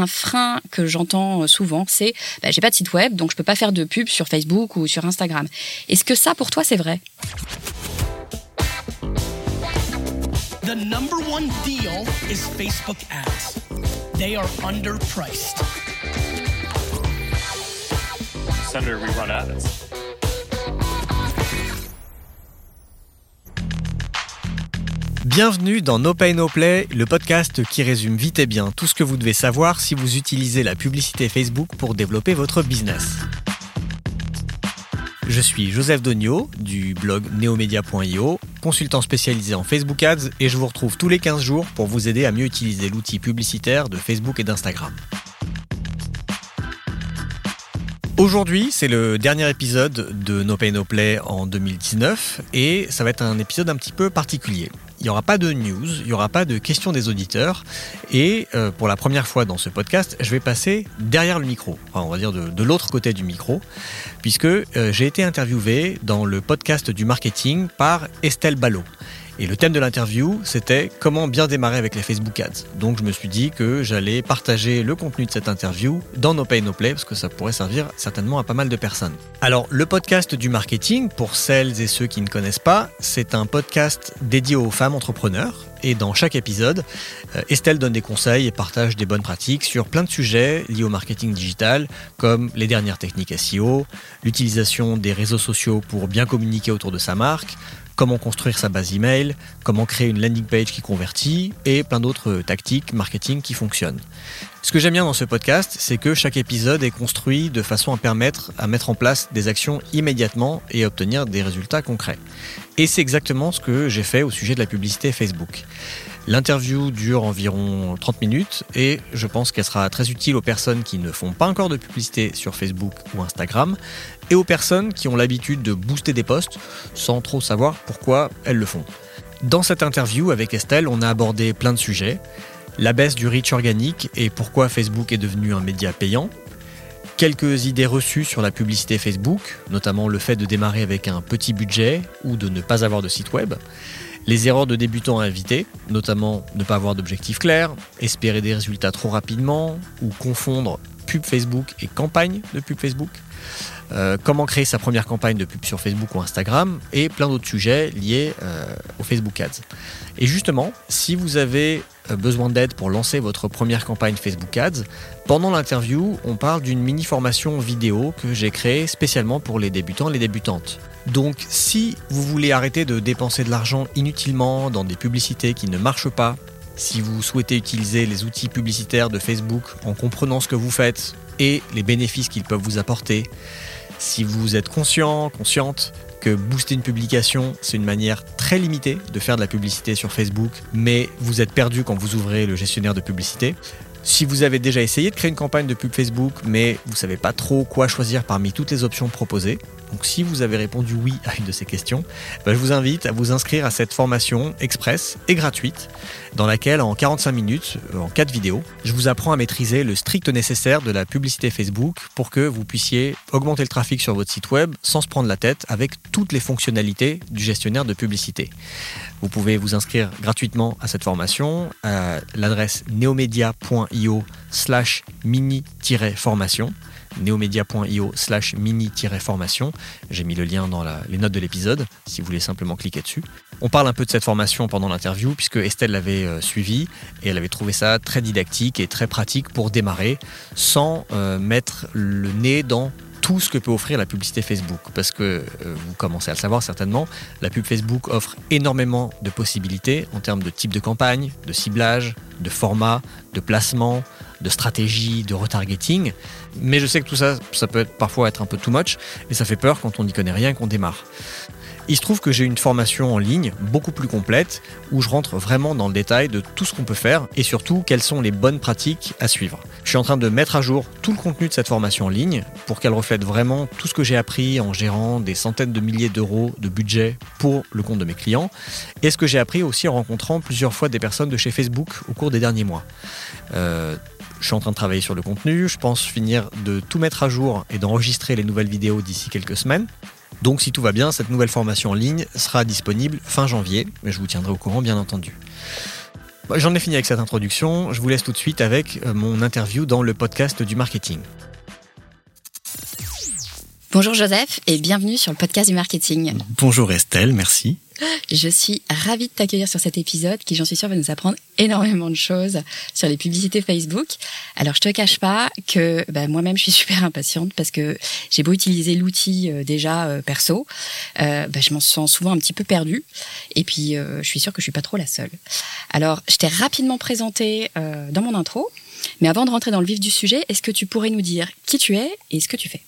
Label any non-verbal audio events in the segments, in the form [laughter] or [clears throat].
un frein que j'entends souvent, c'est bah, j'ai pas de site web, donc je peux pas faire de pub sur Facebook ou sur Instagram. Est-ce que ça, pour toi, c'est vrai? The number one deal is Facebook ads. They are underpriced. Senator, we run ads. Bienvenue dans No Pay No Play, le podcast qui résume vite et bien tout ce que vous devez savoir si vous utilisez la publicité Facebook pour développer votre business. Je suis Joseph Dogno du blog neomedia.io, consultant spécialisé en Facebook Ads et je vous retrouve tous les 15 jours pour vous aider à mieux utiliser l'outil publicitaire de Facebook et d'Instagram. Aujourd'hui, c'est le dernier épisode de No Pay No Play en 2019 et ça va être un épisode un petit peu particulier il n'y aura pas de news, il n'y aura pas de questions des auditeurs. Et euh, pour la première fois dans ce podcast, je vais passer derrière le micro, enfin, on va dire de, l'autre côté du micro, puisque euh, j'ai été interviewé dans le podcast du marketing par Estelle Ballot. Et le thème de l'interview, c'était comment bien démarrer avec les Facebook Ads. Donc je me suis dit que j'allais partager le contenu de cette interview dans No Pay No Play parce que ça pourrait servir certainement à pas mal de personnes. Alors le podcast du marketing, pour celles et ceux qui ne connaissent pas, c'est un podcast dédié aux femmes entrepreneurs. Et dans chaque épisode, euh, Estelle donne des conseils et partage des bonnes pratiques sur plein de sujets liés au marketing digital, comme les dernières techniques SEO, l'utilisation des réseaux sociaux pour bien communiquer autour de sa marque, comment construire sa base email, comment créer une landing page qui convertit et plein d'autres tactiques marketing qui fonctionnent. Ce que j'aime bien dans ce podcast, c'est que chaque épisode est construit de façon à permettre à mettre en place des actions immédiatement et obtenir des résultats concrets. Et c'est exactement ce que j'ai fait au sujet de la publicité Facebook. L'interview dure environ 30 minutes et je pense qu'elle sera très utile aux personnes qui ne font pas encore de publicité sur Facebook ou Instagram et aux personnes qui ont l'habitude de booster des posts sans trop savoir pourquoi elles le font. Dans cette interview avec Estelle, on a abordé plein de sujets. La baisse du reach organique et pourquoi Facebook est devenu un média payant. Quelques idées reçues sur la publicité Facebook, notamment le fait de démarrer avec un petit budget ou de ne pas avoir de site web les erreurs de débutants à éviter, notamment ne pas avoir d'objectif clair, espérer des résultats trop rapidement ou confondre pub Facebook et campagne de pub Facebook. Euh, comment créer sa première campagne de pub sur Facebook ou Instagram et plein d'autres sujets liés euh, au Facebook Ads. Et justement, si vous avez euh, besoin d'aide pour lancer votre première campagne Facebook Ads, pendant l'interview, on parle d'une mini formation vidéo que j'ai créée spécialement pour les débutants et les débutantes. Donc si vous voulez arrêter de dépenser de l'argent inutilement dans des publicités qui ne marchent pas, si vous souhaitez utiliser les outils publicitaires de Facebook en comprenant ce que vous faites et les bénéfices qu'ils peuvent vous apporter, si vous êtes conscient, consciente que booster une publication, c'est une manière très limitée de faire de la publicité sur Facebook, mais vous êtes perdu quand vous ouvrez le gestionnaire de publicité, si vous avez déjà essayé de créer une campagne de pub Facebook, mais vous ne savez pas trop quoi choisir parmi toutes les options proposées, donc si vous avez répondu oui à une de ces questions, bah, je vous invite à vous inscrire à cette formation express et gratuite dans laquelle en 45 minutes, euh, en 4 vidéos, je vous apprends à maîtriser le strict nécessaire de la publicité Facebook pour que vous puissiez augmenter le trafic sur votre site web sans se prendre la tête avec toutes les fonctionnalités du gestionnaire de publicité. Vous pouvez vous inscrire gratuitement à cette formation à l'adresse neomedia.io slash mini-formation neomedia.io slash mini-formation. J'ai mis le lien dans les notes de l'épisode si vous voulez simplement cliquer dessus. On parle un peu de cette formation pendant l'interview puisque Estelle l'avait euh, suivi et elle avait trouvé ça très didactique et très pratique pour démarrer sans euh, mettre le nez dans tout ce que peut offrir la publicité Facebook. Parce que euh, vous commencez à le savoir certainement, la pub Facebook offre énormément de possibilités en termes de type de campagne, de ciblage, de format, de placement, de stratégie, de retargeting. Mais je sais que tout ça, ça peut parfois être un peu too much et ça fait peur quand on n'y connaît rien qu'on démarre. Il se trouve que j'ai une formation en ligne beaucoup plus complète où je rentre vraiment dans le détail de tout ce qu'on peut faire et surtout quelles sont les bonnes pratiques à suivre. Je suis en train de mettre à jour tout le contenu de cette formation en ligne pour qu'elle reflète vraiment tout ce que j'ai appris en gérant des centaines de milliers d'euros de budget pour le compte de mes clients et ce que j'ai appris aussi en rencontrant plusieurs fois des personnes de chez Facebook au cours des derniers mois. Euh, je suis en train de travailler sur le contenu, je pense finir de tout mettre à jour et d'enregistrer les nouvelles vidéos d'ici quelques semaines. Donc si tout va bien, cette nouvelle formation en ligne sera disponible fin janvier, mais je vous tiendrai au courant bien entendu. Bah, J'en ai fini avec cette introduction. Je vous laisse tout de suite avec euh, mon interview dans le podcast du marketing. Bonjour Joseph et bienvenue sur le podcast du marketing. Bonjour Estelle, merci. Je suis ravie de t'accueillir sur cet épisode qui, j'en suis sûre, va nous apprendre énormément de choses sur les publicités Facebook. Alors, je te cache pas que bah, moi-même, je suis super impatiente parce que j'ai beau utiliser l'outil euh, déjà euh, perso, euh, bah, je m'en sens souvent un petit peu perdue. Et puis, euh, je suis sûre que je suis pas trop la seule. Alors, je t'ai rapidement présenté euh, dans mon intro. Mais avant de rentrer dans le vif du sujet, est-ce que tu pourrais nous dire qui tu es et ce que tu fais?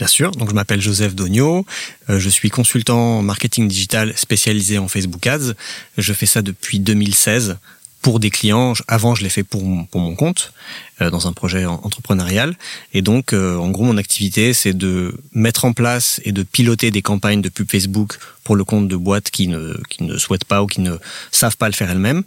Bien sûr, donc je m'appelle Joseph Dogno, euh, je suis consultant marketing digital spécialisé en Facebook Ads. Je fais ça depuis 2016 pour des clients. Avant, je l'ai fait pour mon, pour mon compte, euh, dans un projet en- entrepreneurial. Et donc, euh, en gros, mon activité, c'est de mettre en place et de piloter des campagnes de pub Facebook pour le compte de boîtes qui ne, qui ne souhaitent pas ou qui ne savent pas le faire elles-mêmes.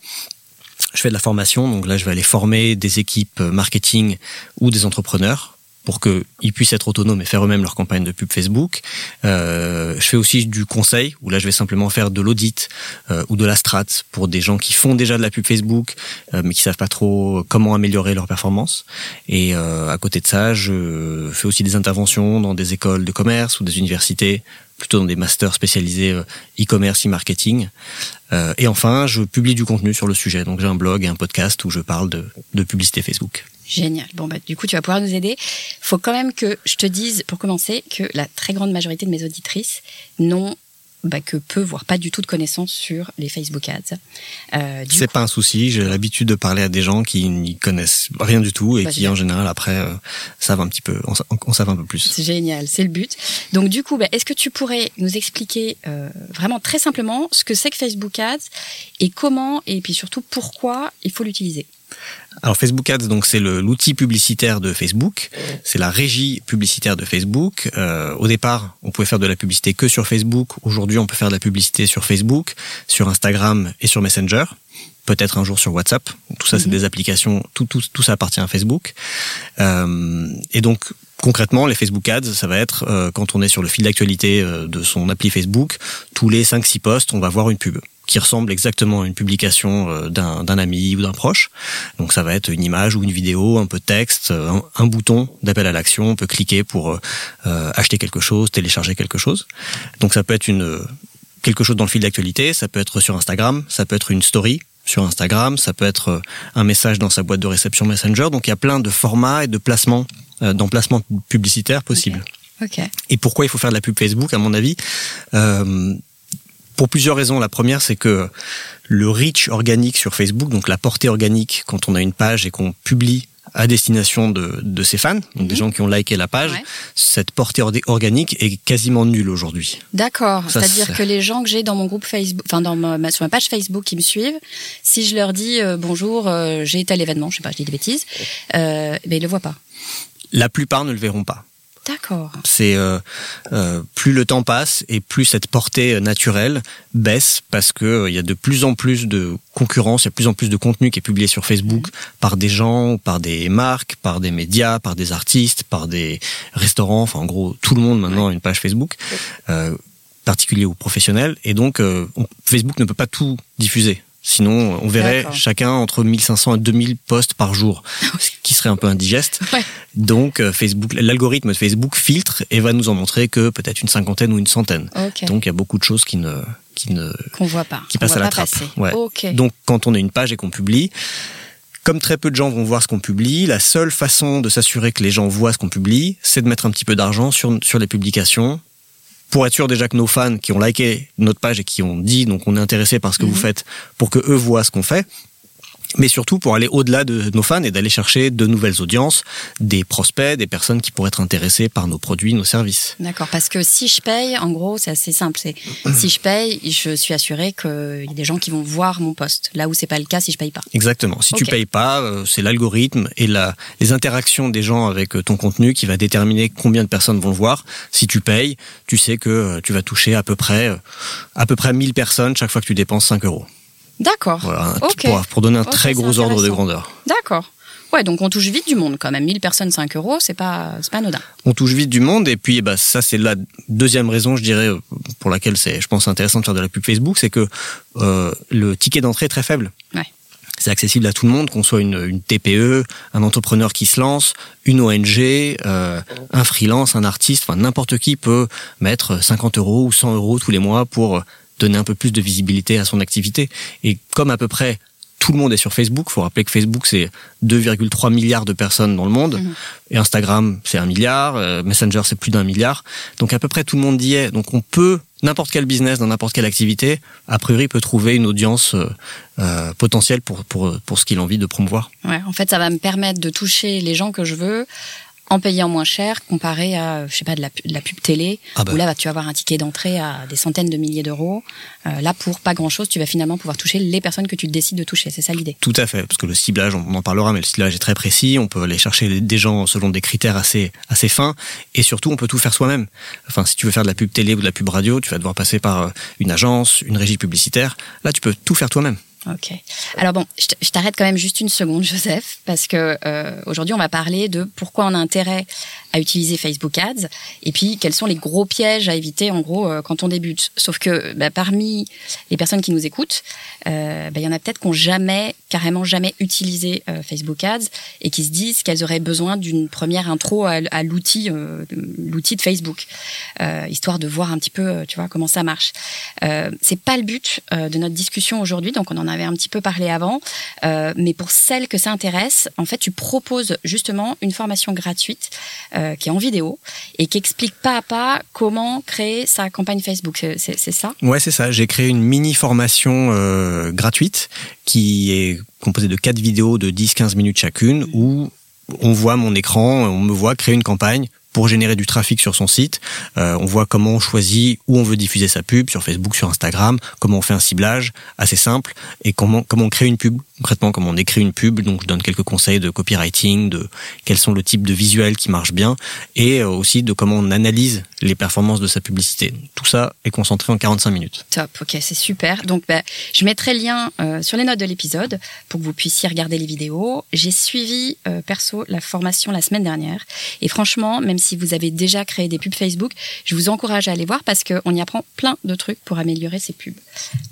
Je fais de la formation, donc là, je vais aller former des équipes marketing ou des entrepreneurs pour qu'ils puissent être autonomes et faire eux-mêmes leur campagne de pub Facebook. Euh, je fais aussi du conseil, où là je vais simplement faire de l'audit euh, ou de la strat pour des gens qui font déjà de la pub Facebook, euh, mais qui savent pas trop comment améliorer leur performance. Et euh, à côté de ça, je fais aussi des interventions dans des écoles de commerce ou des universités, plutôt dans des masters spécialisés euh, e-commerce, e-marketing. Euh, et enfin, je publie du contenu sur le sujet. Donc j'ai un blog et un podcast où je parle de, de publicité Facebook. Génial. Bon, bah, du coup, tu vas pouvoir nous aider. Faut quand même que je te dise, pour commencer, que la très grande majorité de mes auditrices n'ont bah, que peu, voire pas du tout de connaissances sur les Facebook Ads. Euh, C'est pas un souci. J'ai l'habitude de parler à des gens qui n'y connaissent rien du tout et Bah, qui génial. en général après euh, savent un petit peu, on, sa- on savent un peu plus. C'est génial, c'est le but. Donc du coup, bah, est-ce que tu pourrais nous expliquer euh, vraiment très simplement ce que c'est que Facebook Ads et comment et puis surtout pourquoi il faut l'utiliser? Alors Facebook Ads, donc c'est l'outil publicitaire de Facebook, c'est la régie publicitaire de Facebook. Euh, au départ, on pouvait faire de la publicité que sur Facebook. Aujourd'hui, on peut faire de la publicité sur Facebook, sur Instagram et sur Messenger. Peut-être un jour sur WhatsApp. Tout ça, c'est des applications. Tout, tout, tout ça appartient à Facebook. Euh, et donc concrètement, les Facebook Ads, ça va être euh, quand on est sur le fil d'actualité euh, de son appli Facebook, tous les 5-6 posts, on va voir une pub qui ressemble exactement à une publication euh, d'un d'un ami ou d'un proche. Donc ça va être une image ou une vidéo, un peu de texte, euh, un, un bouton d'appel à l'action, on peut cliquer pour euh, euh, acheter quelque chose, télécharger quelque chose. Donc ça peut être une quelque chose dans le fil d'actualité, ça peut être sur Instagram, ça peut être une story sur Instagram, ça peut être euh, un message dans sa boîte de réception Messenger. Donc il y a plein de formats et de placements, euh, d'emplacements publicitaires possibles. Ok. Et pourquoi il faut faire de la pub Facebook, à mon avis Euh, Pour plusieurs raisons. La première, c'est que le reach organique sur Facebook, donc la portée organique, quand on a une page et qu'on publie à destination de, de ses fans, donc des gens qui ont liké la page, Ouais. cette portée or- organique est quasiment nulle aujourd'hui. D'accord. C'est-à-dire c'est- que les gens que j'ai dans mon groupe Facebook, enfin dans ma, sur ma page Facebook qui me suivent, si je leur dis euh, bonjour, euh, j'ai tel événement, je sais pas, je dis des bêtises, euh, ben ils le voient pas. La plupart ne le verront pas. D'accord. C'est euh, euh, plus le temps passe et plus cette portée euh, naturelle baisse parce que euh, il y a de plus en plus de concurrence, il y a de plus en plus de contenu qui est publié sur Facebook par des gens, par des marques, par des médias, par des artistes, par des restaurants. Enfin, en gros, tout le monde maintenant a une page Facebook, euh, particulier ou professionnel, et donc euh, on- Facebook ne peut pas tout diffuser. Sinon, on verrait chacun entre 1500 et 2000 posts par jour, ce qui serait un peu indigeste. [laughs] Ouais. Donc, euh, Facebook, l'algorithme de Facebook filtre et va nous en montrer que peut-être une cinquantaine ou une centaine. Ok. Donc, il y a beaucoup de choses qui ne, qui ne, Qu'on voit pas. qui passent à la pas trappe. Ouais. Ok. Donc, quand on a une page et qu'on publie, comme très peu de gens vont voir ce qu'on publie, la seule façon de s'assurer que les gens voient ce qu'on publie, c'est de mettre un petit peu d'argent sur, sur les publications pour être sûr déjà que nos fans qui ont liké notre page et qui ont dit donc on est intéressé par ce que vous faites pour que eux voient ce qu'on fait mais surtout pour aller au-delà de nos fans et d'aller chercher de nouvelles audiences, des prospects, des personnes qui pourraient être intéressées par nos produits, nos services. D'accord, parce que si je paye, en gros, c'est assez simple. C'est [clears throat] si je paye, je suis assuré qu'il y a des gens qui vont voir mon poste. Là où c'est pas le cas si je paye pas. Exactement. Si tu Ok. payes pas, euh, c'est l'algorithme et la, les interactions des gens avec euh, ton contenu qui va déterminer combien de personnes vont le voir. Si tu payes, tu sais que euh, tu vas toucher à peu près, à peu près 1000 personnes chaque fois que tu dépenses 5 euros. D'accord. Voilà, pour, pour donner un très gros ordre de grandeur. D'accord. Ouais, donc on touche vite du monde quand même. 1000 personnes, 5 euros, c'est pas, pas anodin. On touche vite du monde et puis bah, ça c'est la deuxième raison, je dirais, pour laquelle c'est, je pense, intéressant de faire de la pub Facebook, c'est que euh, le ticket d'entrée est très faible. Ouais. c'est accessible à tout le monde, qu'on soit une, une, TPE, un entrepreneur qui se lance, une ONG, euh, un freelance, un artiste, enfin n'importe qui peut mettre 50 euros ou 100 euros tous les mois pour donner un peu plus de visibilité à son activité. Et comme à peu près tout le monde est sur Facebook. Il faut rappeler que Facebook, c'est 2,3 milliards de personnes dans le monde. Mhm. Et Instagram, c'est un milliard. Euh, Messenger, c'est plus d'un milliard. Donc à peu près tout le monde y est. Donc on peut, n'importe quel business, dans n'importe quelle activité, a priori peut trouver une audience euh, euh, potentielle pour, pour, pour ce qu'il a envie de promouvoir. Ouais, en fait, ça va me permettre de toucher les gens que je veux en payant moins cher comparé à je sais pas de la, de la pub télé ah bah. où là tu vas avoir un ticket d'entrée à des centaines de milliers d'euros. Euh, là pour pas grand chose tu vas finalement pouvoir toucher les personnes que tu décides de toucher. C'est ça l'idée. Tout à fait parce que le ciblage on en parlera mais le ciblage est très précis. On peut aller chercher des gens selon des critères assez assez fins. Et surtout on peut tout faire soi-même. Enfin si tu veux faire de la pub télé ou de la pub radio tu vas devoir passer par euh, une agence une régie publicitaire. Là tu peux tout faire toi-même Ok. Alors bon, je t'arrête quand même juste une seconde, [laughs] Joseph, parce que euh, aujourd'hui on va parler de pourquoi on a intérêt à utiliser Facebook Ads et puis quels sont les gros pièges à éviter en gros euh, quand on débute. Sauf que bah, parmi les personnes qui nous écoutent, euh, bah, il y en a peut-être qui n'ont jamais, carrément jamais utilisé euh, Facebook Ads et qui se disent qu'elles auraient besoin d'une première intro à, à l'outil, l'outil de Facebook, histoire de voir un petit peu, tu vois, comment ça marche. c'est pas le but de notre discussion aujourd'hui, donc on en avait un petit peu parlé avant, mais pour celles que ça intéresse, en fait, tu proposes justement une formation gratuite euh, qui est en vidéo et qui explique pas à pas comment créer sa campagne Facebook. C'est ça? Ouais, c'est ça. J'ai créé une mini formation euh, gratuite qui est composée de quatre vidéos de 10-15 minutes chacune où on voit mon écran, on me voit créer une campagne pour générer du trafic sur son site. Euh, on voit comment on choisit où on veut diffuser sa pub sur Facebook, sur Instagram, comment on fait un ciblage assez simple et comment comment on crée une pub concrètement comment on écrit une pub. Donc je donne quelques conseils de copywriting, de quels sont le type de visuels qui marche bien et euh, aussi de comment on analyse les performances de sa publicité. Tout ça est concentré en 45 minutes. Top, ok, c'est super. Donc bah, je mettrai le lien euh, sur les notes de l'épisode pour que vous puissiez regarder les vidéos. J'ai suivi perso la formation la semaine dernière et franchement, même si vous avez déjà créé des pubs Facebook, je vous encourage à aller voir parce qu'on y apprend plein de trucs pour améliorer ces pubs.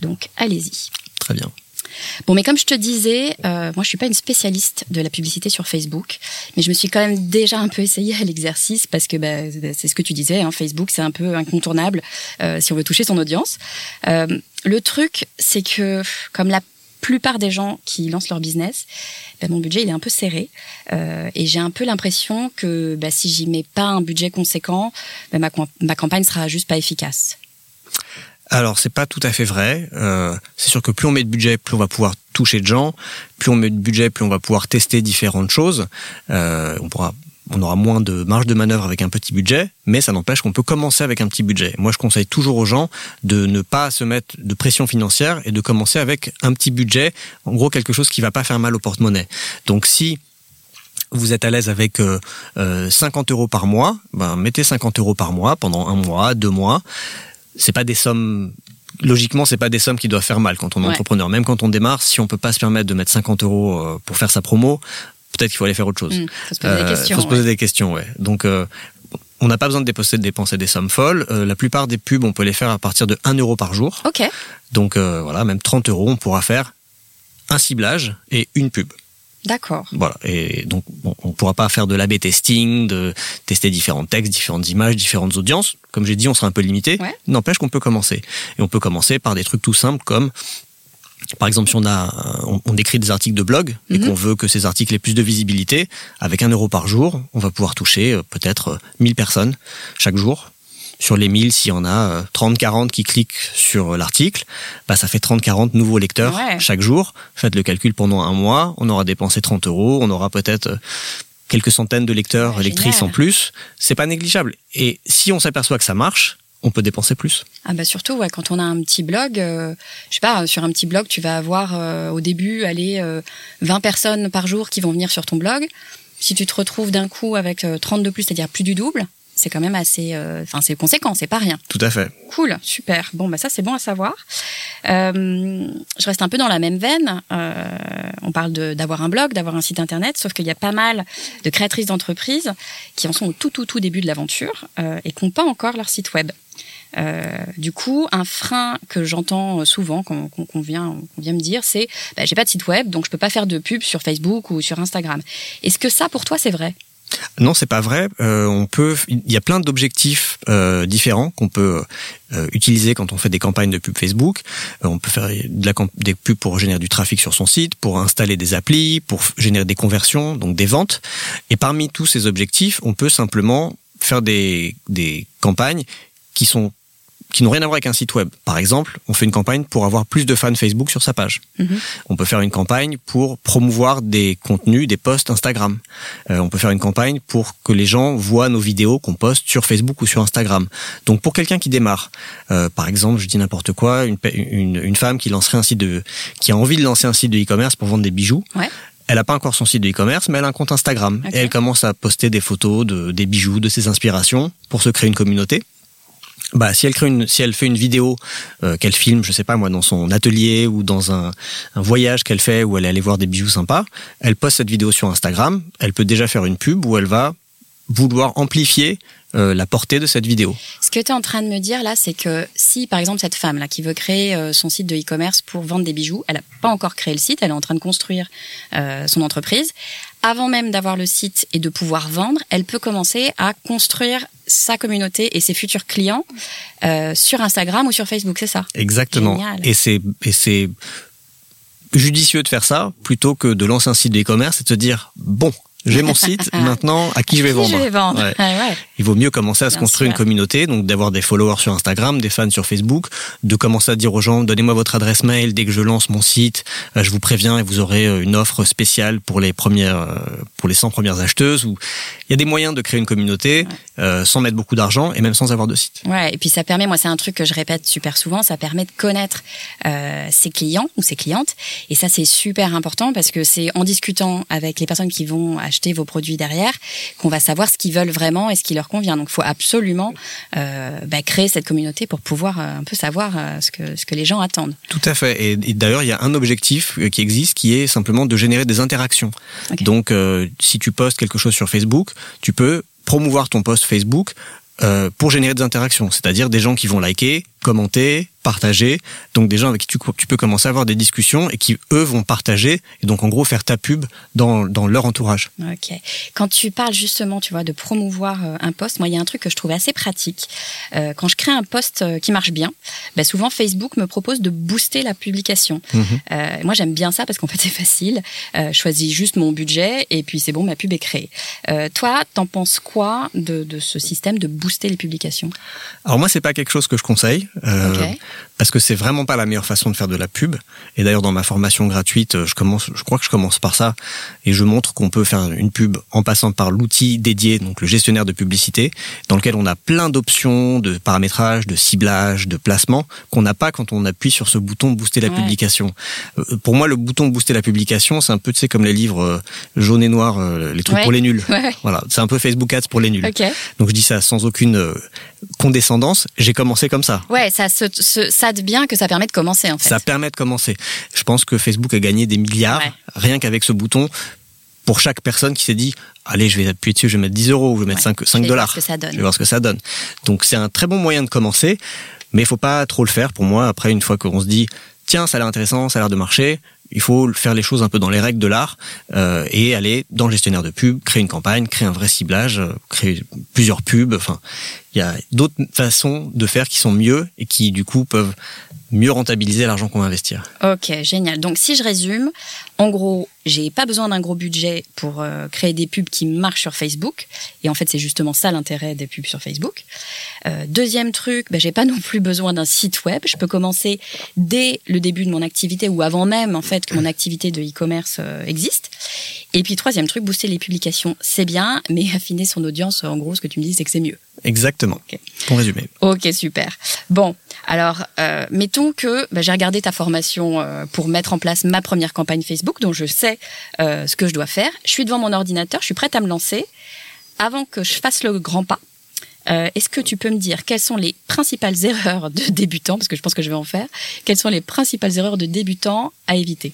Donc allez-y. Très bien. Bon, mais comme je te disais, euh, moi je suis pas une spécialiste de la publicité sur Facebook, mais je me suis quand même déjà un peu essayée à l'exercice parce que bah, c'est ce que tu disais, hein, Facebook c'est un peu incontournable euh, si on veut toucher son audience. Euh, le truc, c'est que comme la plupart des gens qui lancent leur business, ben, mon budget il est un peu serré euh, et j'ai un peu l'impression que ben, si j'y mets pas un budget conséquent, ben, ma, ma campagne sera juste pas efficace. Alors c'est pas tout à fait vrai. Euh, c'est sûr que plus on met de budget, plus on va pouvoir toucher de gens. Plus on met de budget, plus on va pouvoir tester différentes choses. Euh, on pourra on aura moins de marge de manœuvre avec un petit budget, mais ça n'empêche qu'on peut commencer avec un petit budget. Moi, je conseille toujours aux gens de ne pas se mettre de pression financière et de commencer avec un petit budget, en gros quelque chose qui va pas faire mal au porte-monnaie. Donc si vous êtes à l'aise avec euh, 50 euh, euros par mois, ben mettez 50 euros par mois pendant un mois, deux mois. C'est pas des sommes logiquement, c'est pas des sommes qui doivent faire mal quand on est entrepreneur. Même quand on démarre, si on peut pas se permettre de mettre 50 euros euh, pour faire sa promo, peut-être qu'il faut aller faire autre chose. Il mmh, faut se poser des euh, questions. Faut se poser des questions, ouais. Donc euh, on n'a pas besoin de dépenser, de dépenser des sommes folles. Euh, la plupart des pubs, on peut les faire à partir de 1 euro par jour. Ok. Donc voilà, même 30 euros, on pourra faire un ciblage et une pub. D'accord. Voilà. Et donc, bon, on pourra pas faire de l'A-B testing, de tester différents textes, différentes images, différentes audiences. Comme j'ai dit, on sera un peu limité. N'empêche qu'on peut commencer. Et on peut commencer par des trucs tout simples comme par exemple, si on a, on, écrit des articles de blog et mhm. qu'on veut que ces articles aient plus de visibilité, avec un euro par jour, on va pouvoir toucher euh, peut-être 1000 euh, personnes chaque jour. Sur les 1000, s'il y en a 30-40 euh, qui cliquent sur l'article, bah, ça fait 30-40 nouveaux lecteurs chaque jour. Faites le calcul pendant un mois, on aura dépensé 30 euros, on aura peut-être quelques centaines de lecteurs, lectrices en plus. C'est pas négligeable. Et si on s'aperçoit que ça marche, on peut dépenser plus. Ah bah surtout ouais, quand on a un petit blog, euh, je sais pas, sur un petit blog, tu vas avoir euh, au début aller 20 euh, personnes par jour qui vont venir sur ton blog. Si tu te retrouves d'un coup avec 30 de plus, c'est-à-dire plus du double, c'est quand même assez enfin c'est conséquent, c'est pas rien. Tout à fait. Cool, super. Bon bah ça c'est bon à savoir. je reste un peu dans la même veine. on parle d'avoir un blog, d'avoir un site internet, sauf qu'il y a pas mal de créatrices d'entreprises qui en sont au tout tout tout début de l'aventure et qui n'ont pas encore leur site web. Euh, du coup, un frein que j'entends souvent quand qu'on qu'on vient, qu'on vient me dire, c'est bah, j'ai pas de site web, donc je peux pas faire de pub sur Facebook ou sur Instagram. Est-ce que ça, pour toi, c'est vrai? Non, c'est pas vrai. Euh, on peut, il y a plein d'objectifs euh, différents qu'on peut euh, utiliser quand on fait des campagnes de pub Facebook. Euh, on peut faire de la, des pubs pour générer du trafic sur son site, pour installer des applis, pour générer des conversions, donc des ventes. Et parmi tous ces objectifs, on peut simplement faire des, des campagnes qui sont qui n'ont rien à voir avec un site web. Par exemple, on fait une campagne pour avoir plus de fans Facebook sur sa page. Mhm. On peut faire une campagne pour promouvoir des contenus, des posts Instagram. Euh, on peut faire une campagne pour que les gens voient nos vidéos qu'on poste sur Facebook ou sur Instagram. Donc pour quelqu'un qui démarre, euh, par exemple, je dis n'importe quoi, une, pe- une, une femme qui lancerait un site de, qui a envie de lancer un site de e-commerce pour vendre des bijoux. Ouais. Elle n'a pas encore son site de e-commerce, mais elle a un compte Instagram. Et elle commence à poster des photos de, des bijoux, de ses inspirations, pour se créer une communauté. Bah, si elle crée une, si elle fait une vidéo euh, qu'elle filme, je sais pas moi, dans son atelier ou dans un, un voyage qu'elle fait où elle est allée voir des bijoux sympas, elle poste cette vidéo sur Instagram. Elle peut déjà faire une pub où elle va vouloir amplifier euh, la portée de cette vidéo. Ce que tu es en train de me dire là, c'est que si par exemple cette femme là qui veut créer euh, son site de e-commerce pour vendre des bijoux, elle n'a pas encore créé le site, elle est en train de construire euh, son entreprise. Avant même d'avoir le site et de pouvoir vendre, elle peut commencer à construire sa communauté et ses futurs clients euh, sur Instagram ou sur Facebook, c'est ça? Exactement. Génial. Et c'est et c'est judicieux de faire ça plutôt que de lancer un site de e-commerce et de se dire bon, j'ai mon site, [laughs] maintenant à qui je vais Qui vendre. je vais vendre Ouais. Ouais, ouais. Il vaut mieux commencer à se construire sûr. une communauté, donc d'avoir des followers sur Instagram, des fans sur Facebook, de commencer à dire aux gens donnez-moi votre adresse mail dès que je lance mon site, euh, je vous préviens et vous aurez euh, une offre spéciale pour les premières, euh, pour les 100 premières acheteuses. Ou il y a des moyens de créer une communauté euh, sans mettre beaucoup d'argent et même sans avoir de site. Ouais, et puis ça permet, moi c'est un truc que je répète super souvent, ça permet de connaître euh, ses clients ou ses clientes. Et ça c'est super important parce que c'est en discutant avec les personnes qui vont acheter vos produits derrière qu'on va savoir ce qu'ils veulent vraiment et ce qui leur convient. Donc il faut absolument euh, bah, créer cette communauté pour pouvoir euh, un peu savoir euh, ce, que, ce que les gens attendent. Tout à fait. Et, et d'ailleurs, il y a un objectif qui existe qui est simplement de générer des interactions. Donc, euh, si tu postes quelque chose sur Facebook, tu peux promouvoir ton post Facebook euh, pour générer des interactions, c'est-à-dire des gens qui vont liker, commenter, partager, donc des gens avec qui tu, tu peux commencer à avoir des discussions et qui eux vont partager et donc en gros faire ta pub dans, dans leur entourage. Ok. Quand tu parles justement, tu vois, de promouvoir euh, un poste, moi, il y a un truc que je trouve assez pratique. Euh, quand je crée un poste euh, qui marche bien, bah, souvent Facebook me propose de booster la publication. Euh, moi, j'aime bien ça parce qu'en fait, [laughs] c'est facile. Euh, je choisis juste mon budget et puis c'est bon, ma pub est créée. Toi, t'en penses quoi de, de ce système de booster les publications? Alors moi, c'est pas quelque chose que je conseille. euh, Ok. Parce que c'est vraiment pas la meilleure façon de faire de la pub. Et d'ailleurs, dans ma formation gratuite, je commence, je crois que je commence par ça, et je montre qu'on peut faire une pub en passant par l'outil dédié, donc le gestionnaire de publicité, dans lequel on a plein d'options de paramétrage, de ciblage, de placement qu'on n'a pas quand on appuie sur ce bouton booster la Ouais. publication. Euh, Pour moi, le bouton booster la publication, c'est un peu, tu sais, comme les livres euh, jaunes et noirs, euh, les trucs Ouais. pour les nuls. [laughs] Ouais. Voilà, c'est un peu Facebook Ads pour les nuls. Ok. Donc je dis ça sans aucune condescendance. J'ai commencé comme ça. Ouais, ça, se, se- ça de bien que ça permet de commencer en fait. Ça permet de commencer. Je pense que Facebook a gagné des milliards Ouais. rien qu'avec ce bouton pour chaque personne qui s'est dit allez je vais appuyer dessus je vais mettre 10 euros ou je vais mettre Ouais. 5, Je 5 vais voir dollars ce que ça donne. je vais voir ce que ça donne donc c'est un très bon moyen de commencer mais il faut pas trop le faire pour moi après une fois qu'on se dit tiens ça a l'air intéressant ça a l'air de marcher il faut faire les choses un peu dans les règles de l'art euh, et aller dans le gestionnaire de pub, créer une campagne, créer un vrai ciblage, euh, créer plusieurs pubs. Enfin, il y a d'autres façons de faire qui sont mieux et qui du coup peuvent mieux rentabiliser l'argent qu'on va investir. Ok, génial. Donc si je résume, en gros, j'ai pas besoin d'un gros budget pour euh, créer des pubs qui marchent sur Facebook. Et en fait, c'est justement ça l'intérêt des pubs sur Facebook. Euh, deuxième truc, ben, j'ai pas non plus besoin d'un site web. Je peux commencer dès le début de mon activité ou avant même en fait que mon activité de e-commerce euh, existe. Et puis troisième truc, booster les publications, c'est bien, mais [laughs] affiner son audience, en gros, ce que tu me dis, c'est que c'est mieux. Exactement. Pour résumer. Ok, super. Bon, alors, euh, mettons que bah, j'ai regardé ta formation euh, pour mettre en place ma première campagne Facebook, donc je sais euh, ce que je dois faire. Je suis devant mon ordinateur, je suis prête à me lancer. Avant que je fasse le grand pas, euh, est-ce que tu peux me dire quelles sont les principales [laughs] erreurs de débutants, parce que je pense que je vais en faire, quelles sont les principales erreurs de débutants à éviter?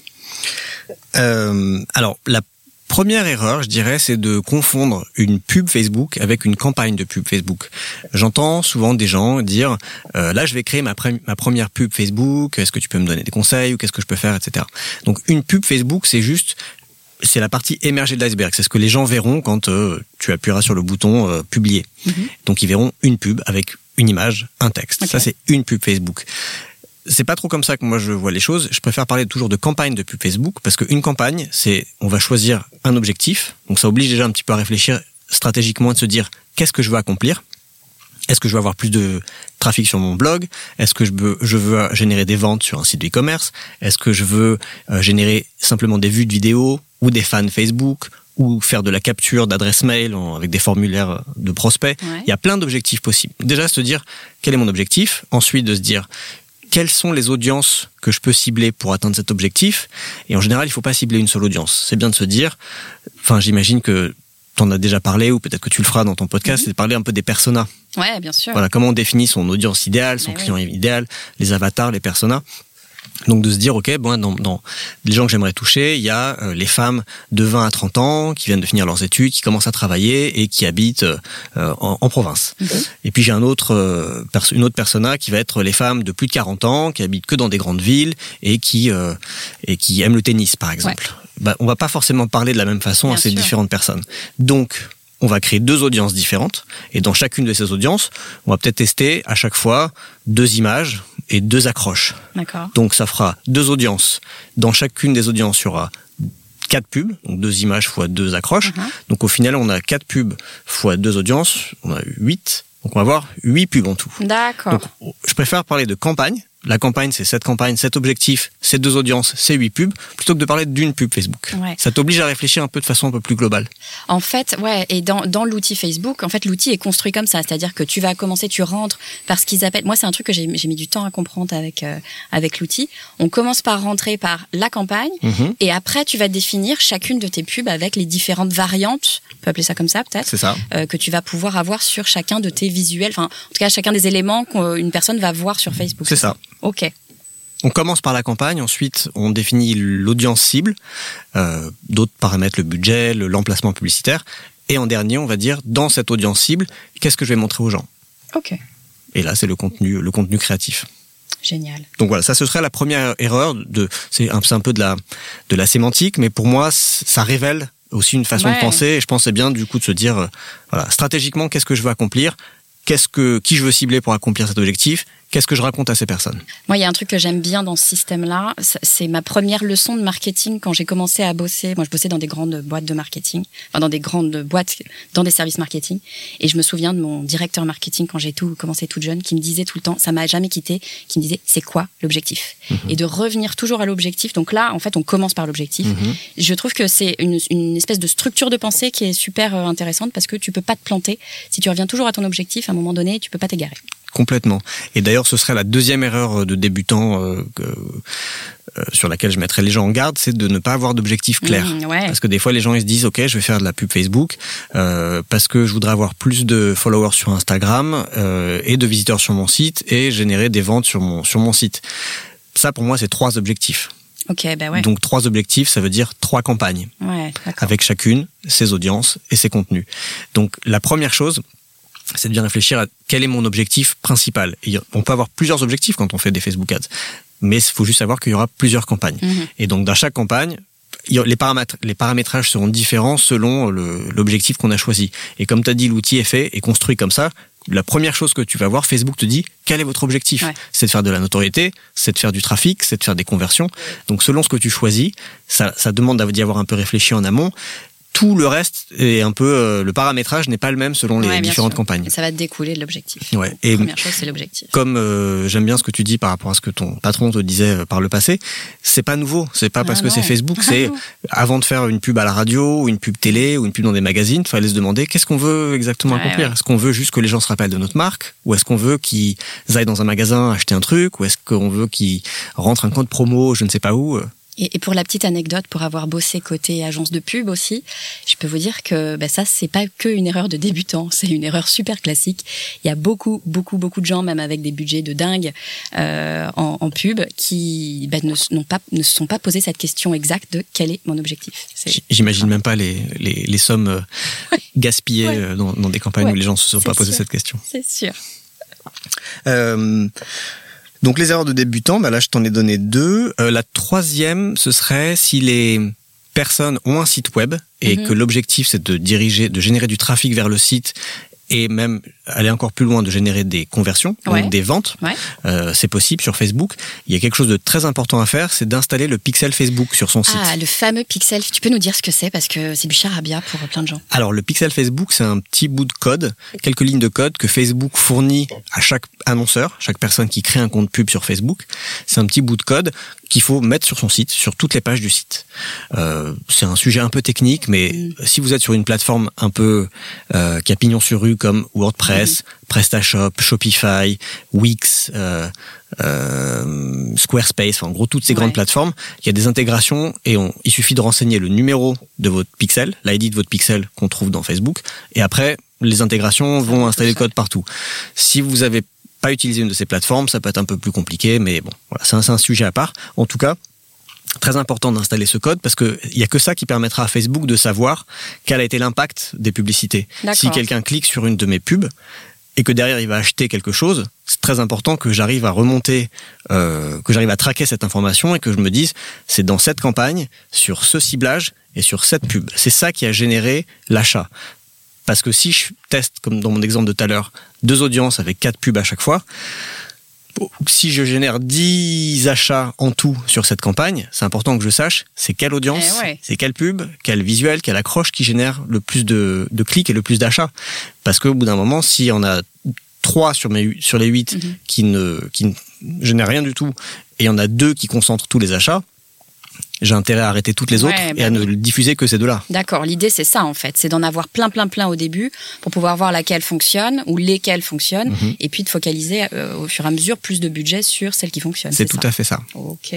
Euh, alors, la Première erreur, je dirais, c'est de confondre une pub Facebook avec une campagne de pub Facebook. J'entends souvent des gens dire euh, là, je vais créer ma, ma première pub Facebook. Est-ce que tu peux me donner des conseils ou qu'est-ce que je peux faire, etc. Donc une pub Facebook, c'est juste c'est la partie émergée de l'iceberg. C'est ce que les gens verront quand euh, tu appuieras sur le bouton euh, publier. Mhm. Donc ils verront une pub avec une image, un texte. Ça c'est une pub Facebook c'est pas trop comme ça que moi je vois les choses. Je préfère parler toujours de campagne de pub Facebook parce qu'une campagne, c'est on va choisir un objectif. Donc ça oblige déjà un petit peu à réfléchir stratégiquement et de se dire qu'est-ce que je veux accomplir? Est-ce que je veux avoir plus de trafic sur mon blog? Est-ce que je veux, je veux générer des ventes sur un site de e-commerce Est-ce que je veux euh, générer simplement des vues de vidéos ou des fans Facebook ou faire de la capture d'adresse mail avec des formulaires de prospects? Il y a plein d'objectifs possibles. Déjà, se dire quel est mon objectif? Ensuite, de se dire quelles sont les audiences que je peux cibler pour atteindre cet objectif? Et en général, il ne faut pas cibler une seule audience. C'est bien de se dire, enfin, j'imagine que tu en as déjà parlé ou peut-être que tu le feras dans ton podcast, mhm. c'est de parler un peu des personas. Ouais, bien sûr. Voilà, comment on définit son audience idéale, son client idéal, les avatars, les personas. Donc de se dire, ok, bon, dans, dans les gens que j'aimerais toucher, il y a euh, les femmes de 20 à 30 ans qui viennent de finir leurs études, qui commencent à travailler et qui habitent euh, en, en, province. Et puis j'ai un autre, euh, une autre persona qui va être les femmes de plus de 40 ans, qui habitent que dans des grandes villes et qui, et qui aiment le tennis, par exemple. Bah, on va pas forcément parler de la même façon à ces différentes personnes. Donc, on va créer deux audiences différentes et dans chacune de ces audiences, on va peut-être tester à chaque fois deux images et deux accroches. Donc ça fera deux audiences. Dans chacune des audiences, il y aura quatre pubs, donc deux images fois deux accroches. Uh-huh. Donc au final, on a quatre pubs fois deux audiences, on a huit. Donc on va avoir huit pubs en tout. D'accord. je préfère parler de campagne la campagne, c'est cette campagne, cet objectif, ces deux audiences, ces huit pubs, plutôt que de parler d'une pub Facebook. Ça t'oblige à réfléchir un peu de façon un peu plus globale. En fait, ouais, et dans, dans l'outil Facebook, en fait, l'outil est construit comme ça, c'est-à-dire que tu vas commencer, tu rentres par ce qu'ils appellent. Moi, c'est un truc que j'ai mis du temps à comprendre avec euh, avec l'outil. On commence par rentrer par la campagne, mhm. et après, tu vas définir chacune de tes pubs avec les différentes variantes, on peut appeler ça comme ça peut-être, c'est ça, euh, que tu vas pouvoir avoir sur chacun de tes visuels, enfin, en tout cas, chacun des éléments qu'une personne va voir sur Facebook. C'est ça. Ok. On commence par la campagne, ensuite on définit l'audience cible, euh, d'autres paramètres, le budget, l'emplacement publicitaire, et en dernier, on va dire dans cette audience cible, qu'est-ce que je vais montrer aux gens? Ok. Et là, c'est le contenu, le contenu créatif. Génial. Donc voilà, ça ce serait la première erreur. De, c'est un, un peu de la, de la sémantique, mais pour moi, ça révèle aussi une façon de penser. Et je pensais bien du coup de se dire, euh, voilà, stratégiquement, qu'est-ce que je veux accomplir, qu'est-ce que, qui je veux cibler pour accomplir cet objectif, Qu'est-ce que je raconte à ces personnes? Moi, il y a un truc que j'aime bien dans ce système-là. C'est ma première leçon de marketing quand j'ai commencé à bosser. Moi, je bossais dans des grandes boîtes de marketing, enfin dans des grandes boîtes, dans des services marketing. Et je me souviens de mon directeur marketing quand j'ai tout commencé toute jeune, qui me disait tout le temps, ça m'a jamais quitté, qui me disait, c'est quoi l'objectif? Mhm. Et de revenir toujours à l'objectif. Donc là, en fait, on commence par l'objectif. Mhm. Je trouve que c'est une, une, espèce de structure de pensée qui est super euh, intéressante parce que tu peux pas te planter. Si tu reviens toujours à ton objectif, à un moment donné, tu peux pas t'égarer. Complètement. Et d'ailleurs, ce serait la deuxième erreur de débutant euh, euh, sur laquelle je mettrais les gens en garde, c'est de ne pas avoir d'objectif clair. Mmh, parce que des fois, les gens ils se disent, ok, je vais faire de la pub Facebook euh, parce que je voudrais avoir plus de followers sur Instagram et de visiteurs sur mon site et générer des ventes sur mon sur mon site. Ça, pour moi, c'est trois objectifs. Bah ouais. Donc trois objectifs, ça veut dire trois campagnes, ouais, avec chacune ses audiences et ses contenus. Donc la première chose, c'est de bien réfléchir à quel est mon objectif principal. on peut avoir plusieurs objectifs quand on fait des Facebook Ads, mais il faut juste savoir qu'il y aura plusieurs campagnes. Mhm. Et donc dans chaque campagne, les, paramètres, les paramétrages seront différents selon l'objectif qu'on a choisi. Et comme tu as dit, l'outil est fait et construit comme ça. La première chose que tu vas voir, Facebook te dit quel est votre objectif. C'est de faire de la notoriété, c'est de faire du trafic, c'est de faire des conversions. Donc selon ce que tu choisis, ça, ça demande d'y avoir un peu réfléchi en amont tout le reste est un peu euh, le paramétrage n'est pas le même selon les différentes campagnes. ça va découler de l'objectif. Ouais. Et première chose c'est l'objectif. Comme euh, j'aime bien ce que tu dis par rapport à ce que ton patron te disait euh, par le passé, c'est pas nouveau. C'est pas parce ah que c'est Facebook. C'est avant de faire une pub à la radio ou une pub télé ou une pub dans des magazines, il fallait se demander qu'est-ce qu'on veut exactement accomplir. Est-ce qu'on veut juste que les gens se rappellent de notre marque ou est-ce qu'on veut qu'ils aillent dans un magasin acheter un truc ou est-ce qu'on veut qu'ils rentrent un compte promo je ne sais pas où Et, et pour la petite anecdote, pour avoir bossé côté agence de pub aussi, je peux vous dire que bah, ça, c'est pas que une erreur de débutant, c'est une erreur super classique. Il y a beaucoup, beaucoup, beaucoup de gens, même avec des budgets de dingue euh, en, en pub, qui bah, ne, pas, ne se sont pas posé cette question exacte de quel est mon objectif. J'imagine même pas les, les, les sommes euh, [laughs] gaspillées Ouais. euh, dans, dans des campagnes Ouais, où les gens se sont pas posé sûr. cette question. C'est sûr. Euh, donc les erreurs de débutants, bah là je t'en ai donné deux. Euh, la troisième, ce serait si les personnes ont un site web et Mhm. que l'objectif c'est de diriger, de générer du trafic vers le site et même aller encore plus loin de générer des conversions, Ouais. donc des ventes. Ouais. Euh, c'est possible sur Facebook. Il y a quelque chose de très important à faire, c'est d'installer le pixel Facebook sur son site. Ah, le fameux pixel. Tu peux nous dire ce que c'est parce que c'est du charabia pour plein de gens. Alors le pixel Facebook, c'est un petit bout de code, quelques lignes de code que Facebook fournit à chaque annonceur, chaque personne qui crée un compte pub sur Facebook. C'est un petit bout de code qu'il faut mettre sur son site, sur toutes les pages du site. Euh, c'est un sujet un peu technique, mais si vous êtes sur une plateforme un peu euh, qui a pignon sur rue comme WordPress, PrestaShop, Shopify, Wix, euh, euh, Squarespace, enfin, en gros toutes ces Ouais. grandes plateformes, il y a des intégrations et on, il suffit de renseigner le numéro de votre pixel, l'ID de votre pixel qu'on trouve dans Facebook, et après les intégrations vont installer le code partout. Si vous avez pas utilisé une de ces plateformes, ça peut être un peu plus compliqué, mais bon, voilà, c'est un, c'est un sujet à part. En tout cas, très important d'installer ce code parce que il y a que ça qui permettra à Facebook de savoir quel a été l'impact des publicités. Si quelqu'un clique sur une de mes pubs et que derrière il va acheter quelque chose, c'est très important que j'arrive à remonter, euh, que j'arrive à traquer cette information et que je me dise c'est dans cette campagne, sur ce ciblage et sur cette pub. C'est ça qui a généré l'achat. Parce que si je teste, comme dans mon exemple de tout à l'heure, deux audiences avec quatre pubs à chaque fois, si je génère 10 achats en tout sur cette campagne, c'est important que je sache c'est quelle audience, Eh ouais. c'est quelle pub, quel visuel, quelle accroche qui génère le plus de, de clics et le plus d'achats. Parce qu'au bout d'un moment, si on a 3 sur, mes, sur les 8 Mhm. qui, ne, qui ne génèrent rien du tout, et il y en a deux qui concentrent tous les achats, j'ai intérêt à arrêter toutes les Ouais, autres et bah à ne diffuser que ces deux-là. D'accord, l'idée c'est ça en fait, c'est d'en avoir plein plein plein au début pour pouvoir voir laquelle fonctionne ou lesquelles fonctionnent Mhm. et puis de focaliser euh, au fur et à mesure plus de budget sur celles qui fonctionnent. C'est tout ça à fait ça. Ok.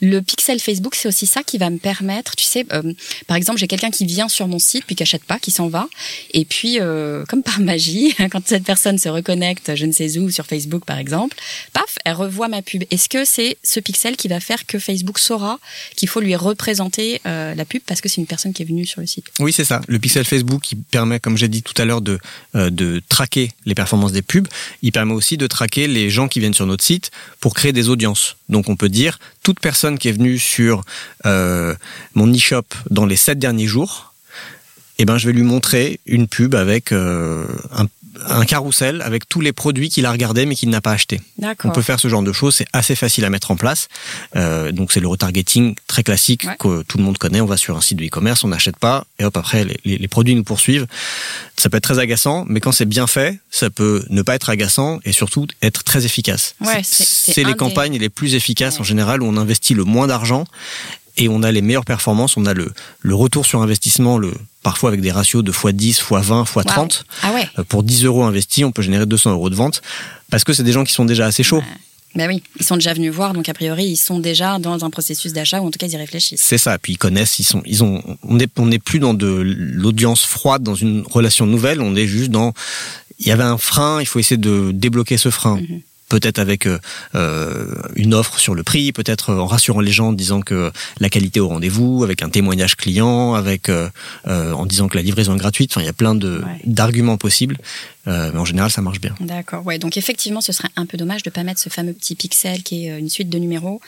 Le pixel Facebook, c'est aussi ça qui va me permettre, tu sais, euh, par exemple, j'ai quelqu'un qui vient sur mon site puis qui achète pas, qui s'en va, et puis euh, [laughs] comme par magie, quand cette personne se reconnecte, je ne sais où, sur Facebook par exemple, paf, elle revoit ma pub. Est-ce que c'est ce pixel qui va faire que Facebook saura qu'il faut lui représenter euh, la pub parce que c'est une personne qui est venue sur le site Oui, c'est ça. Le pixel Facebook, qui permet, comme j'ai dit tout à l'heure, de, euh, de traquer les performances des pubs. Il permet aussi de traquer les gens qui viennent sur notre site pour créer des audiences. Donc, on peut dire, toute personne qui est venue sur euh, mon e-shop dans les sept derniers jours, eh ben, je vais lui montrer une pub avec un, un carrousel avec tous les produits qu'il a regardés mais qu'il n'a pas acheté. On peut faire ce genre de choses, c'est assez facile à mettre en place. Euh, donc c'est le retargeting très classique Ouais. que tout le monde connaît. On va sur un site de e-commerce, on n'achète pas, et hop après les, les- les produits nous poursuivent. Ça peut être très agaçant, mais quand c'est bien fait, ça peut ne pas être agaçant et surtout être très efficace. Ouais, C'est- les des- campagnes les plus efficaces Ouais. en général où on investit le moins d'argent et on a les meilleures performances. On a le, le retour sur investissement, le parfois avec des ratios de x10, x20, x30. Waouh. Ah ouais. Euh, Pour 10 euros investis, on peut générer 200 euros de vente parce que c'est des gens qui sont déjà assez chauds. Ben oui, ils sont déjà venus voir, donc a priori ils sont déjà dans un processus d'achat ou en tout cas ils y réfléchissent. C'est ça. Puis ils connaissent, ils sont, ils ont. On n'est on n'est plus dans de l'audience froide, dans une relation nouvelle. On est juste dans. Il y avait un frein. Il faut essayer de débloquer ce frein. Mhm. Peut-être avec euh, euh, une offre sur le prix, peut-être en rassurant les gens en disant que la qualité est au rendez-vous, avec un témoignage client, avec euh, euh, en disant que la livraison est gratuite. Enfin, il y a plein de Ouais. d'arguments possibles. Euh, mais en général, ça marche bien. D'accord, ouais. Donc effectivement, ce serait un peu dommage de pas mettre ce fameux petit pixel qui est euh, une suite de numéros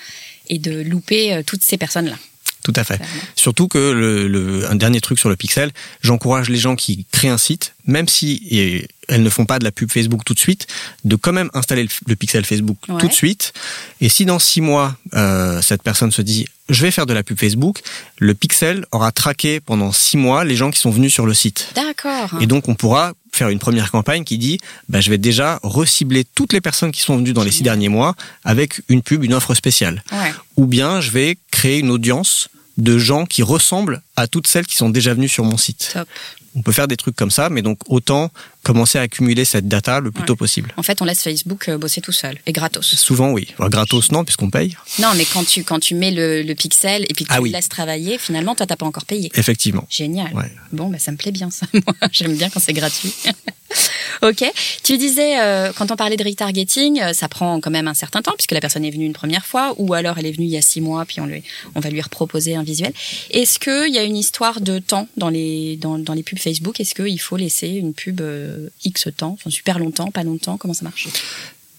et de louper euh, toutes ces personnes-là. Tout à fait. clairement. Surtout que le, le- un dernier truc sur le pixel, j'encourage les gens qui créent un site, même si et, elles ne font pas de la pub Facebook tout de suite, de quand même installer le, le pixel Facebook Ouais. tout de suite. Et si dans six mois euh, cette personne se dit je vais faire de la pub Facebook, le pixel aura traqué pendant six mois les gens qui sont venus sur le site. D'accord. Et donc on pourra faire une première campagne qui dit bah, je vais déjà recibler toutes les personnes qui sont venues dans les six derniers mois avec une pub, une offre spéciale Ouais. ou bien je vais créer une audience de gens qui ressemblent à toutes celles qui sont déjà venues sur mon site. Top. on peut faire des trucs comme ça, mais donc autant commencer à accumuler cette data le plus Ouais. tôt possible. En fait, on laisse Facebook euh, bosser tout seul et gratos. Souvent, oui. Enfin, gratos, non, puisqu'on paye. Non, mais quand tu, quand tu mets le, le pixel et puis que tu Ah oui. laisses travailler, finalement, toi, t'as pas encore payé. Effectivement. Génial. Ouais. Bon, bah, ça me plaît bien, ça. [laughs] Moi, j'aime bien quand c'est gratuit. [laughs] ok. Tu disais, euh, quand on parlait de retargeting, euh, ça prend quand même un certain temps, puisque la personne est venue une première fois, ou alors elle est venue il y a six mois, puis on, lui, on va lui reproposer un visuel. Est-ce qu'il y a une histoire de temps dans les, dans, dans les pubs Facebook? Est-ce qu'il faut laisser une pub euh, X temps, enfin, super longtemps, pas longtemps Comment ça marche?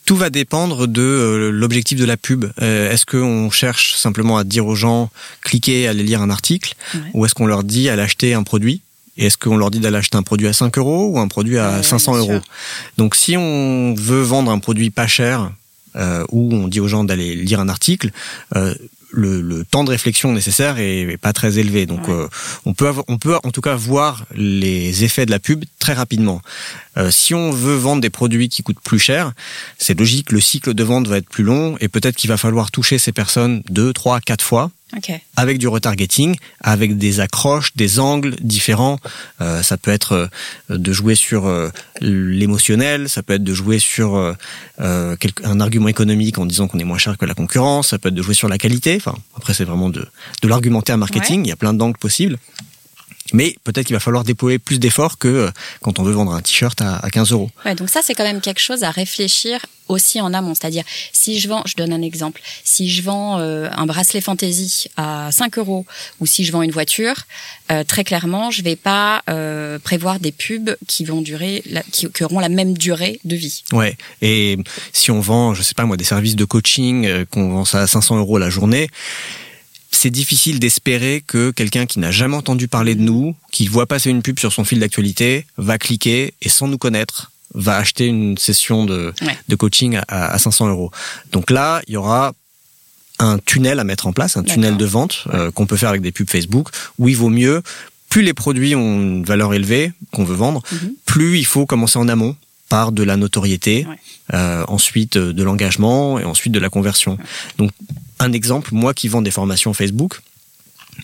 Tout va dépendre de euh, l'objectif de la pub. Euh, est-ce qu'on cherche simplement à dire aux gens cliquez, allez lire un article, Ouais. ou est-ce qu'on leur dit allez acheter un produit? Et est-ce qu'on leur dit d'aller acheter un produit à 5 euros ou un produit à Ouais, 500 bien euros? Donc si on veut vendre un produit pas cher, euh, ou on dit aux gens d'aller lire un article, euh, le, le temps de réflexion nécessaire est, est pas très élevé. Donc Ouais. euh, on peut avoir- on peut en tout cas voir les effets de la pub très rapidement. Euh, si on veut vendre des produits qui coûtent plus cher, c'est logique, le cycle de vente va être plus long et peut-être qu'il va falloir toucher ces personnes deux, trois, quatre fois Ok. avec du retargeting, avec des accroches, des angles différents. Euh, ça peut être euh, de jouer sur euh, l'émotionnel, ça peut être de jouer sur euh, euh, un argument économique en disant qu'on est moins cher que la concurrence, ça peut être de jouer sur la qualité. Enfin, après c'est vraiment de, de l'argumentaire marketing. Il y a plein d'angles possibles. Mais peut-être qu'il va falloir déployer plus d'efforts que euh, quand on veut vendre un t-shirt à, à 15 euros. Ouais, donc ça, c'est quand même quelque chose à réfléchir aussi en amont. C'est-à-dire, si je vends, je donne un exemple, si je vends euh, un bracelet fantasy à 5 euros ou si je vends une voiture, euh, très clairement, je vais pas euh, prévoir des pubs qui vont durer, la, qui, qui auront la même durée de vie. Ouais. Et si on vend, je sais pas moi, des services de coaching, qu'on vend ça à 500 euros la journée, c'est difficile d'espérer que quelqu'un qui n'a jamais entendu parler de nous, qui voit passer une pub sur son fil d'actualité, va cliquer et sans nous connaître, va acheter une session de, Ouais. de coaching à, à 500 euros. Donc là, il y aura un tunnel à mettre en place, un tunnel de vente euh, qu'on peut faire avec des pubs Facebook, où il vaut mieux, plus les produits ont une valeur élevée qu'on veut vendre, Mhm. plus il faut commencer en amont par de la notoriété, Ouais. euh, ensuite euh, de l'engagement et ensuite de la conversion. Donc un exemple, moi qui vends des formations Facebook,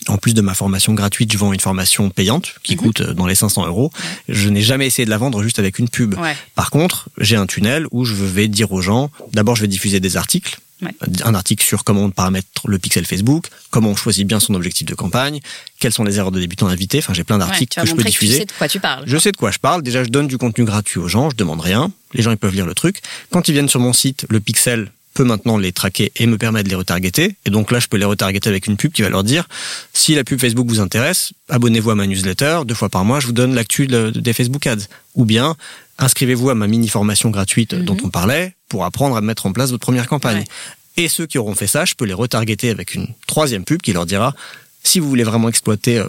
en plus de ma formation gratuite, je vends une formation payante qui Mhm. coûte euh, dans les 500 euros. Je n'ai jamais essayé de la vendre juste avec une pub. Ouais. Par contre, j'ai un tunnel où je vais dire aux gens, d'abord je vais diffuser des articles, Ouais. un article sur comment on paramètre le pixel Facebook, comment on choisit bien son objectif de campagne, quelles sont les erreurs de débutants éviter. Enfin, j'ai plein d'articles que je peux que tu diffuser. sais de quoi tu parles. Je sais de quoi je parle. Déjà, je donne du contenu gratuit aux gens. Je demande rien. Les gens, ils peuvent lire le truc. Quand ils viennent sur mon site, le pixel maintenant les traquer et me permet de les retargeter. Et donc là, je peux les retargeter avec une pub qui va leur dire si la pub Facebook vous intéresse, abonnez-vous à ma newsletter. Deux fois par mois, je vous donne l'actu de- des Facebook Ads. Ou bien, inscrivez-vous à ma mini formation gratuite Mhm. dont on parlait pour apprendre à mettre en place votre première campagne. Ouais. Et ceux qui auront fait ça, je peux les retargeter avec une troisième pub qui leur dira si vous voulez vraiment exploiter euh,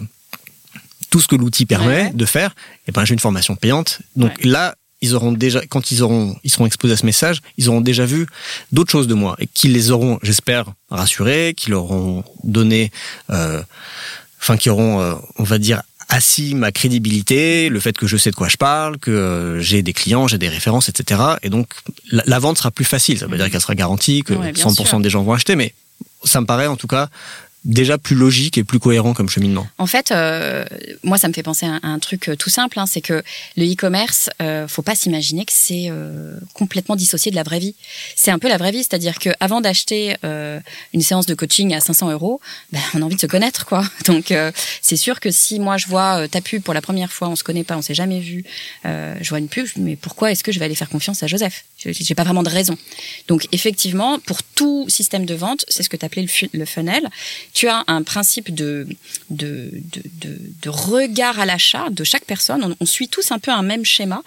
tout ce que l'outil permet Ouais. de faire, eh ben j'ai une formation payante. Donc là, ils auront déjà, quand ils auront, ils seront exposés à ce message, ils auront déjà vu d'autres choses de moi et qui les auront, j'espère, rassurés, qui leur auront donné, euh, enfin qui auront, euh, on va dire, assis ma crédibilité, le fait que je sais de quoi je parle, que euh, j'ai des clients, j'ai des références, etc. Et donc la, la vente sera plus facile. Ça veut dire qu'elle sera garantie, que Ouais, bien 100% sûr. des gens vont acheter, mais ça me paraît en tout cas déjà plus logique et plus cohérent comme cheminement. En fait, euh, moi, ça me fait penser à un, truc euh, tout simple, hein, c'est que le e-commerce, euh, faut pas s'imaginer que c'est euh, complètement dissocié de la vraie vie. C'est un peu la vraie vie, c'est-à-dire que avant d'acheter euh, une séance de coaching à 500 euros, ben, on a envie de se connaître, quoi. [laughs] Donc, euh, c'est sûr que si moi je vois ta pub pour la première fois, on se connaît pas, on s'est jamais vu, je vois une pub, mais pourquoi est-ce que je vais aller faire confiance à Joseph? J'ai pas vraiment de raison. Donc, effectivement, pour tout système de vente, c'est ce que tu appelais le, le funnel tu as un principe de, de, de, de, regard à l'achat de chaque personne. On, on suit tous un peu un même schéma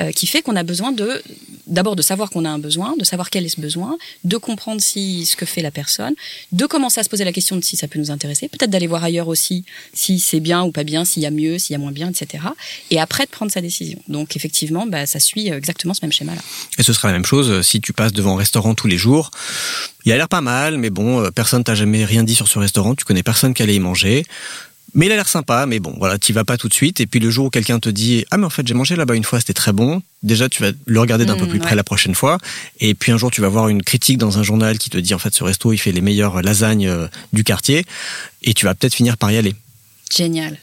euh, qui fait qu'on a besoin de d'abord de savoir qu'on a un besoin, de savoir quel est ce besoin, de comprendre si ce que fait la personne, de commencer à se poser la question de si ça peut nous intéresser, peut-être d'aller voir ailleurs aussi si c'est bien ou pas bien, s'il y a mieux, s'il y a moins bien, etc. Et après de prendre sa décision. Donc effectivement, bah, ça suit exactement ce même schéma-là. Et ce sera la même chose euh, si tu passes devant un restaurant tous les jours. Il a l'air pas mal, mais bon, euh, personne t'a jamais rien dit sur ce restaurant, tu connais personne qui allait y manger. Mais il a l'air sympa, mais bon, voilà, t'y vas pas tout de suite. Et puis le jour où quelqu'un te dit Ah, mais en fait, j'ai mangé là-bas une fois, c'était très bon. Déjà, tu vas le regarder d'un peu Mmh, plus près la prochaine fois. Et puis un jour, tu vas voir une critique dans un journal qui te dit En fait, ce resto, il fait les meilleures lasagnes euh, du quartier. Et tu vas peut-être finir par y aller. Génial.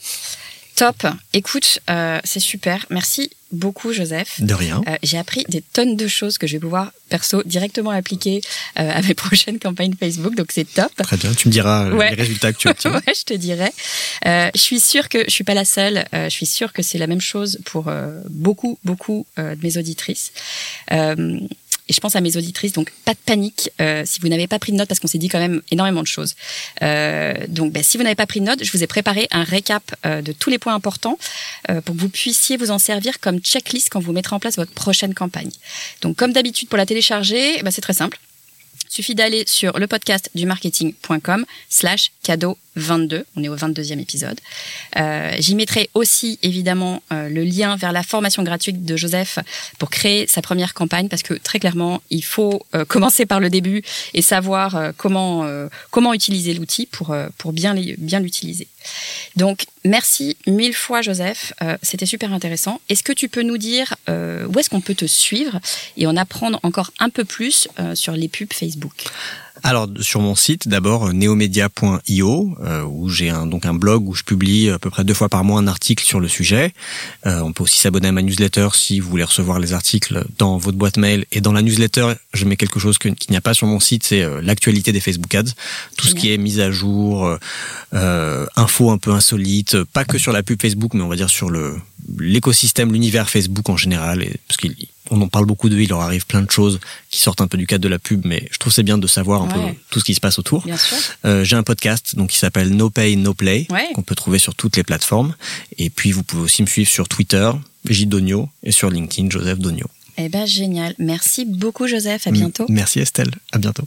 Top. Écoute, euh, c'est super. Merci beaucoup, Joseph. De rien. Euh, j'ai appris des tonnes de choses que je vais pouvoir, perso, directement appliquer euh, à mes [laughs] prochaines campagnes Facebook. Donc, c'est top. Très bien. Tu me diras Ouais. les résultats que tu [laughs] obtiens. ouais, je te dirais. Euh, je suis sûre que je suis pas la seule. Euh, je suis sûre que c'est la même chose pour euh, beaucoup, beaucoup euh, de mes auditrices. Et je pense à mes auditrices, donc pas de panique euh, si vous n'avez pas pris de notes, parce qu'on s'est dit quand même énormément de choses. Euh, donc, ben, si vous n'avez pas pris de notes, je vous ai préparé un récap euh, de tous les points importants euh, pour que vous puissiez vous en servir comme checklist quand vous mettrez en place votre prochaine campagne. Donc, comme d'habitude, pour la télécharger, ben, c'est très simple. Suffit d'aller sur le podcast du marketing.com slash cadeau 22. On est au 22e épisode. Euh, J'y mettrai aussi évidemment euh, le lien vers la formation gratuite de Joseph pour créer sa première campagne parce que très clairement, il faut euh, [laughs] commencer par le début et savoir comment, comment utiliser l'outil pour, pour bien l'utiliser. Donc, merci mille fois, Joseph. Euh, C'était super intéressant. Est-ce que tu peux nous dire euh, où est-ce qu'on peut te suivre et en apprendre encore un peu plus euh, sur les pubs Facebook? Alors sur mon site d'abord euh, neomedia.io euh, où j'ai un, donc un blog où je publie à peu près deux fois par mois un article sur le sujet. Euh, on peut aussi s'abonner à ma newsletter si vous voulez recevoir les articles dans votre boîte mail. Et dans la newsletter, je mets quelque chose qu'il n'y a pas sur mon site, c'est l'actualité des Facebook Ads, tout ce qui est mise à jour, euh, infos un peu insolites, pas que sur la pub Facebook, mais on va dire sur le l'écosystème, l'univers Facebook en général, et, parce qu'on en parle beaucoup de, il leur arrive plein de choses qui sortent un peu du cadre de la pub, mais je trouve c'est bien de savoir un Ouais. peu tout ce qui se passe autour. Euh, j'ai un podcast donc qui s'appelle No Pay No Play Ouais. qu'on peut trouver sur toutes les plateformes et puis vous pouvez aussi me suivre sur Twitter J Donio et sur LinkedIn Joseph Donio. Eh ben génial. Merci beaucoup, Joseph. À bientôt. M- Merci Estelle, à bientôt.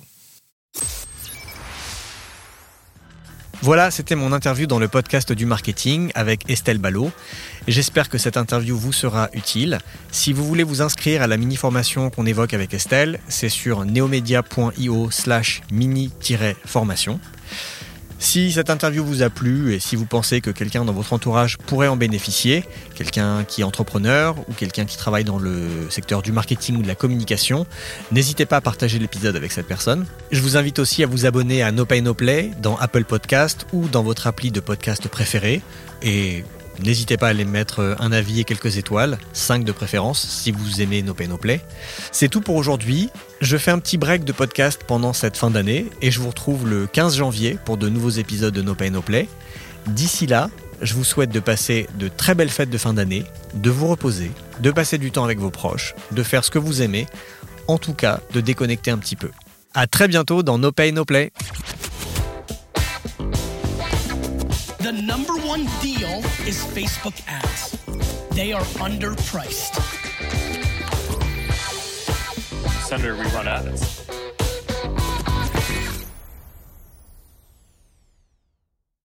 Voilà, c'était mon interview dans le podcast du marketing avec Estelle Ballot. J'espère que cette interview vous sera utile. Si vous voulez vous inscrire à la mini-formation qu'on évoque avec Estelle, c'est sur neomedia.io slash mini-formation. Si cette interview vous a plu et si vous pensez que quelqu'un dans votre entourage pourrait en bénéficier, quelqu'un qui est entrepreneur ou quelqu'un qui travaille dans le secteur du marketing ou de la communication, n'hésitez pas à partager l'épisode avec cette personne. Je vous invite aussi à vous abonner à No Pay No Play dans Apple Podcast ou dans votre appli de podcast préféré. Et n'hésitez pas à aller mettre un avis et quelques étoiles, 5 de préférence si vous aimez No Pay No Play. C'est tout pour aujourd'hui. Je fais un petit break de podcast pendant cette fin d'année et je vous retrouve le 15 janvier pour de nouveaux épisodes de No Pay No Play. D'ici là, je vous souhaite de passer de très belles fêtes de fin d'année, de vous reposer, de passer du temps avec vos proches, de faire ce que vous aimez, en tout cas de déconnecter un petit peu. À très bientôt dans No Pay No Play. Number one deal is Facebook ads. They are underpriced. Senator, we run ads.